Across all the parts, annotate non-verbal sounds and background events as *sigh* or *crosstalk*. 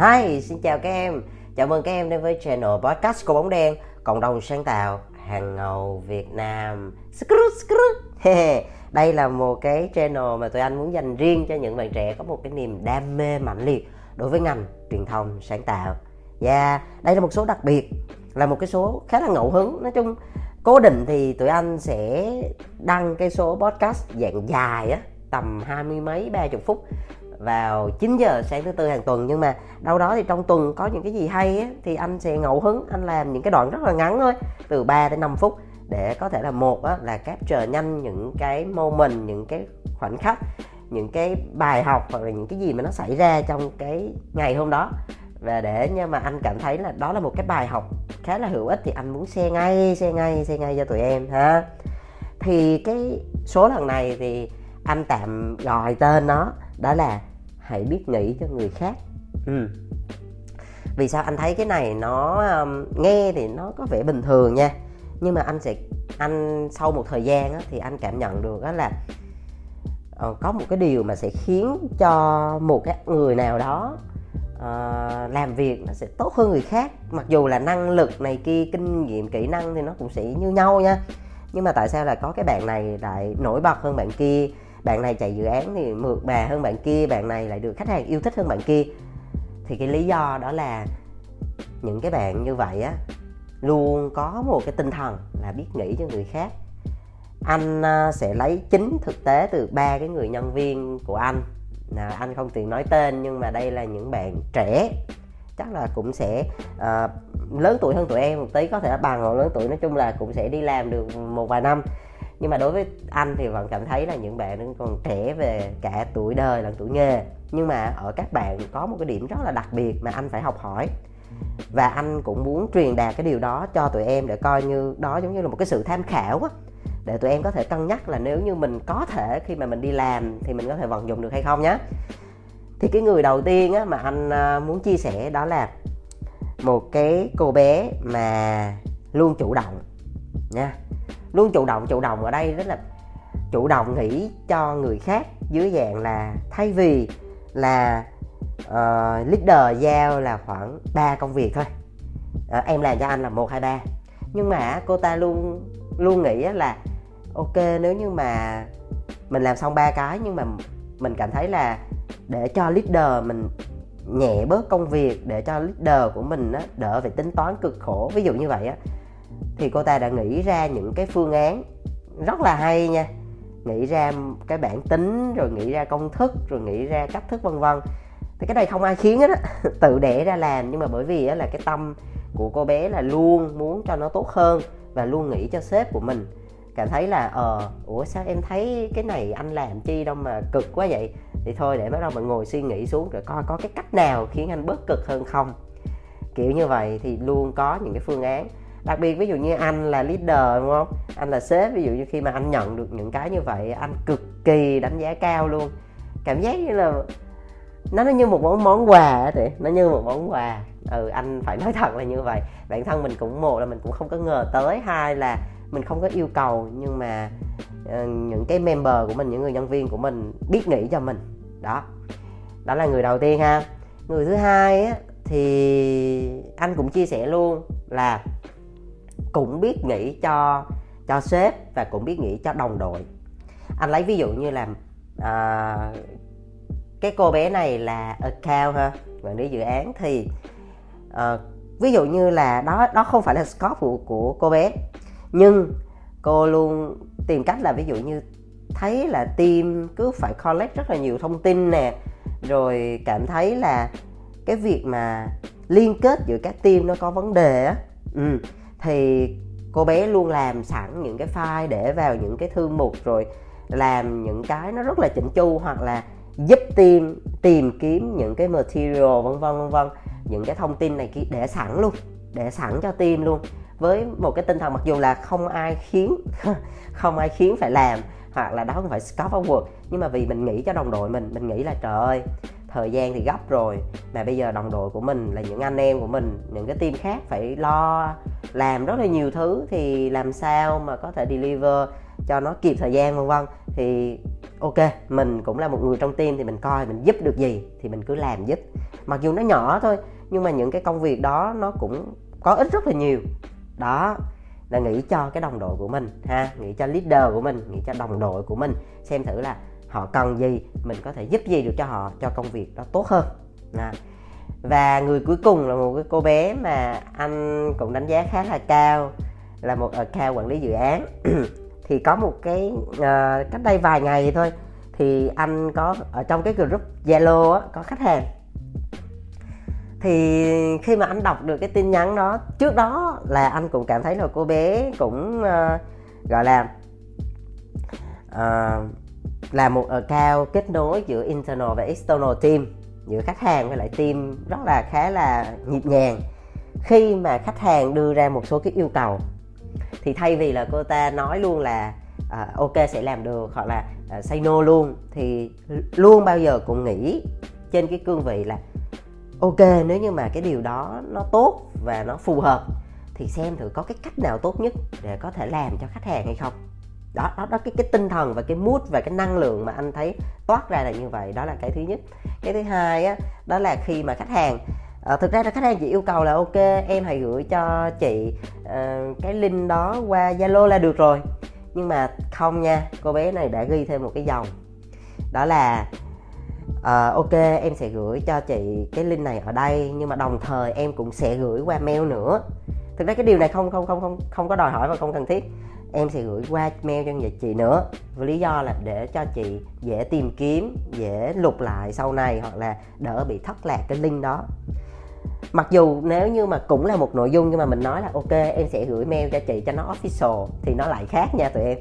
Hi, xin chào các em. Chào mừng các em đến với channel podcast của bóng đen, cộng đồng sáng tạo hàng ngầu Việt Nam. *laughs* Đây là một cái channel mà tụi anh muốn dành riêng cho những bạn trẻ có một cái niềm đam mê mạnh liệt đối với ngành truyền thông sáng tạo. Và đây là một số đặc biệt, là một cái số khá là ngẫu hứng. Nói chung cố định thì tụi anh sẽ đăng cái số podcast dạng dài á, tầm hai mươi mấy ba chục phút vào 9 giờ sáng thứ tư hàng tuần. Nhưng mà đâu đó thì trong tuần có những cái gì hay ấy, thì anh sẽ ngẫu hứng anh làm những cái đoạn rất là ngắn thôi từ 3 đến 5 phút để có thể là một á, là capture nhanh những cái moment những cái khoảnh khắc những cái bài học hoặc là những cái gì mà nó xảy ra trong cái ngày hôm đó. Và để nhưng mà anh cảm thấy là đó là một cái bài học khá là hữu ích thì anh muốn share ngay share ngay share ngay cho tụi em ha. Thì cái số lần này thì anh tạm gọi tên nó đó là hãy biết nghĩ cho người khác. Ừ. vì sao anh thấy cái này nó um, nghe thì nó có vẻ bình thường nha nhưng mà anh sẽ anh sau một thời gian á, thì anh cảm nhận được đó là uh, có một cái điều mà sẽ khiến cho một cái người nào đó uh, làm việc nó sẽ tốt hơn người khác. Mặc dù là năng lực này kia kinh nghiệm kỹ năng thì nó cũng sẽ như nhau nha nhưng mà tại sao là có cái bạn này lại nổi bật hơn bạn kia bạn này chạy dự án thì mượt mà hơn bạn kia bạn này lại được khách hàng yêu thích hơn bạn kia. Thì cái lý do đó là những cái bạn như vậy á luôn có một cái tinh thần là biết nghĩ cho người khác. Anh à, sẽ lấy chính thực tế từ ba cái người nhân viên của anh. Là anh không tiện nói tên nhưng mà đây là những bạn trẻ. Chắc là cũng sẽ uh, lớn tuổi hơn tụi em một tí có thể bằng hoặc lớn tuổi nói chung là cũng sẽ đi làm được một vài năm nhưng mà đối với anh thì vẫn cảm thấy là những bạn còn trẻ về cả tuổi đời lẫn tuổi nghề. Nhưng mà ở các bạn có một cái điểm rất là đặc biệt mà anh phải học hỏi. Và anh cũng muốn truyền đạt cái điều đó cho tụi em để coi như đó giống như là một cái sự tham khảo á. Để tụi em có thể cân nhắc là nếu như mình có thể khi mà mình đi làm thì mình có thể vận dụng được hay không nhé thì cái người đầu tiên á, mà anh à, muốn chia sẻ đó là một cái cô bé mà luôn chủ động nha luôn chủ động chủ động ở đây rất là chủ động nghĩ cho người khác dưới dạng là thay vì là uh, leader giao là khoảng 3 công việc thôi. Uh, em làm cho anh là một hai ba. Nhưng mà cô ta luôn luôn nghĩ là ok nếu như mà mình làm xong ba cái nhưng mà mình cảm thấy là để cho leader mình nhẹ bớt công việc để cho leader của mình á, đỡ phải tính toán cực khổ. Ví dụ như vậy á thì cô ta đã nghĩ ra những cái phương án rất là hay nha. Nghĩ ra cái bản tính, rồi nghĩ ra công thức, rồi nghĩ ra cách thức vân vân. Thì cái này không ai khiến hết á, *laughs* tự đẻ ra làm. Nhưng mà bởi vì á là cái tâm của cô bé là luôn muốn cho nó tốt hơn và luôn nghĩ cho sếp của mình. Cảm thấy là ờ ủa, sao em thấy cái này anh làm chi đâu mà cực quá vậy? Thì thôi, để bắt đầu mình ngồi suy nghĩ xuống rồi coi có cái cách nào khiến anh bớt cực hơn không. Kiểu như vậy thì luôn có những cái phương án đặc biệt ví dụ như anh là leader đúng không? Anh là sếp ví dụ như khi mà anh nhận được những cái như vậy anh cực kỳ đánh giá cao luôn. Cảm giác như là nó như một món món quà thì nó như một món quà. Ừ anh phải nói thật là như vậy. Bản thân mình cũng một là mình cũng không có ngờ tới hai là mình không có yêu cầu nhưng mà uh, những cái member của mình những người nhân viên của mình biết nghĩ cho mình. Đó. Đó là người đầu tiên ha. Người thứ hai á, thì anh cũng chia sẻ luôn là cũng biết nghĩ cho cho sếp và cũng biết nghĩ cho đồng đội. Anh lấy ví dụ như là à, cái cô bé này là account ha quản lý dự án thì à, ví dụ như là đó đó không phải là scope của, của cô bé nhưng cô luôn tìm cách là ví dụ như thấy là team cứ phải collect rất là nhiều thông tin nè rồi cảm thấy là cái việc mà liên kết giữa các team nó có vấn đề á. Ừ, thì cô bé luôn làm sẵn những cái file để vào những cái thư mục, rồi làm những cái nó rất là chỉnh chu, hoặc là giúp tìm tìm kiếm những cái material, vân vân vân vân. Những cái thông tin này kia để sẵn luôn, để sẵn cho team luôn. Với một cái tinh thần mặc dù là không ai khiến, *laughs* không ai khiến phải làm, hoặc là đó không phải scope of work, nhưng mà vì mình nghĩ cho đồng đội mình mình nghĩ là trời ơi thời gian thì gấp rồi. Mà bây giờ đồng đội của mình là những anh em của mình, những cái team khác phải lo, làm rất là nhiều thứ. Thì làm sao mà có thể deliver cho nó kịp thời gian, vân vân. Thì ok, mình cũng là một người trong team thì mình coi mình giúp được gì thì mình cứ làm giúp. Mặc dù nó nhỏ thôi, nhưng mà những cái công việc đó nó cũng có ích rất là nhiều. Đó, là nghĩ cho cái đồng đội của mình ha, nghĩ cho leader của mình, nghĩ cho đồng đội của mình xem thử là họ cần gì mình có thể giúp gì được cho họ cho công việc đó tốt hơn. À. và người cuối cùng là một cái cô bé mà anh cũng đánh giá khá là cao là một ờ, account quản lý dự án. *clears throat* Thì có một cái uh, cách đây vài ngày thôi thì anh có ở trong cái group Zalo có khách hàng. Thì khi mà anh đọc được cái tin nhắn đó trước đó là anh cũng cảm thấy là cô bé cũng uh, gọi là uh, là một ờ, account kết nối giữa internal và external team giữa khách hàng với lại team rất là khá là nhịp nhàng. Khi mà khách hàng đưa ra một số cái yêu cầu thì thay vì là cô ta nói luôn là uh, ok sẽ làm được hoặc là uh, say no luôn thì luôn bao giờ cũng nghĩ trên cái cương vị là ok nếu như mà cái điều đó nó tốt và nó phù hợp thì xem thử có cái cách nào tốt nhất để có thể làm cho khách hàng hay không đó đó đó cái cái tinh thần và cái mood và cái năng lượng mà anh thấy toát ra là như vậy đó là cái thứ nhất. Cái thứ hai á đó là khi mà khách hàng à, thực ra là khách hàng chỉ yêu cầu là ok em hãy gửi cho chị uh, cái link đó qua zalo là được rồi. Nhưng mà không nha cô bé này đã ghi thêm một cái dòng. Đó là uh, ok em sẽ gửi cho chị cái link này ở đây nhưng mà đồng thời em cũng sẽ gửi qua mail nữa. Thực ra cái điều này không không không không không có đòi hỏi và không cần thiết em sẽ gửi qua mail cho chị nữa. Với lý do là để cho chị dễ tìm kiếm dễ lục lại sau này hoặc là đỡ bị thất lạc cái link đó. Mặc dù nếu như mà cũng là một nội dung nhưng mà mình nói là ok em sẽ gửi mail cho chị cho nó official thì nó lại khác nha tụi em.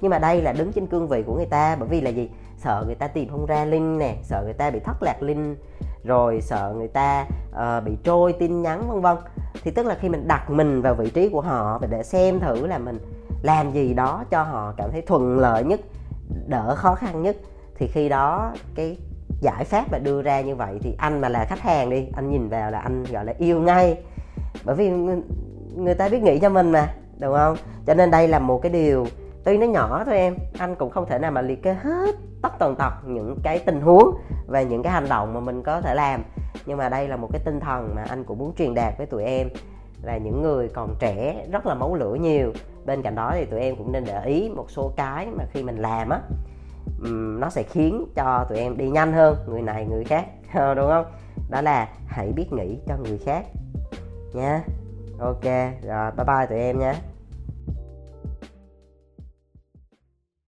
Nhưng mà đây là đứng trên cương vị của người ta bởi vì là gì? Sợ người ta tìm không ra link nè sợ người ta bị thất lạc link rồi sợ người ta uh, bị trôi tin nhắn vân vân. Thì tức là khi mình đặt mình vào vị trí của họ để xem thử là mình làm gì đó cho họ cảm thấy thuận lợi nhất đỡ khó khăn nhất. Thì khi đó cái giải pháp mà đưa ra như vậy thì anh mà là khách hàng đi anh nhìn vào là anh gọi là yêu ngay. Bởi vì người, ta biết nghĩ cho mình mà đúng không? Cho nên đây là một cái điều tuy nó nhỏ thôi em anh cũng không thể nào mà liệt kê hết tất tần tật những cái tình huống và những cái hành động mà mình có thể làm. Nhưng mà đây là một cái tinh thần mà anh cũng muốn truyền đạt với tụi em là những người còn trẻ rất là máu lửa nhiều. Bên cạnh đó thì tụi em cũng nên để ý một số cái mà khi mình làm á nó sẽ khiến cho tụi em đi nhanh hơn, người này, người khác, *laughs* đúng không? Đó là hãy biết nghĩ cho người khác nha. Ok, rồi, bye bye tụi em nha.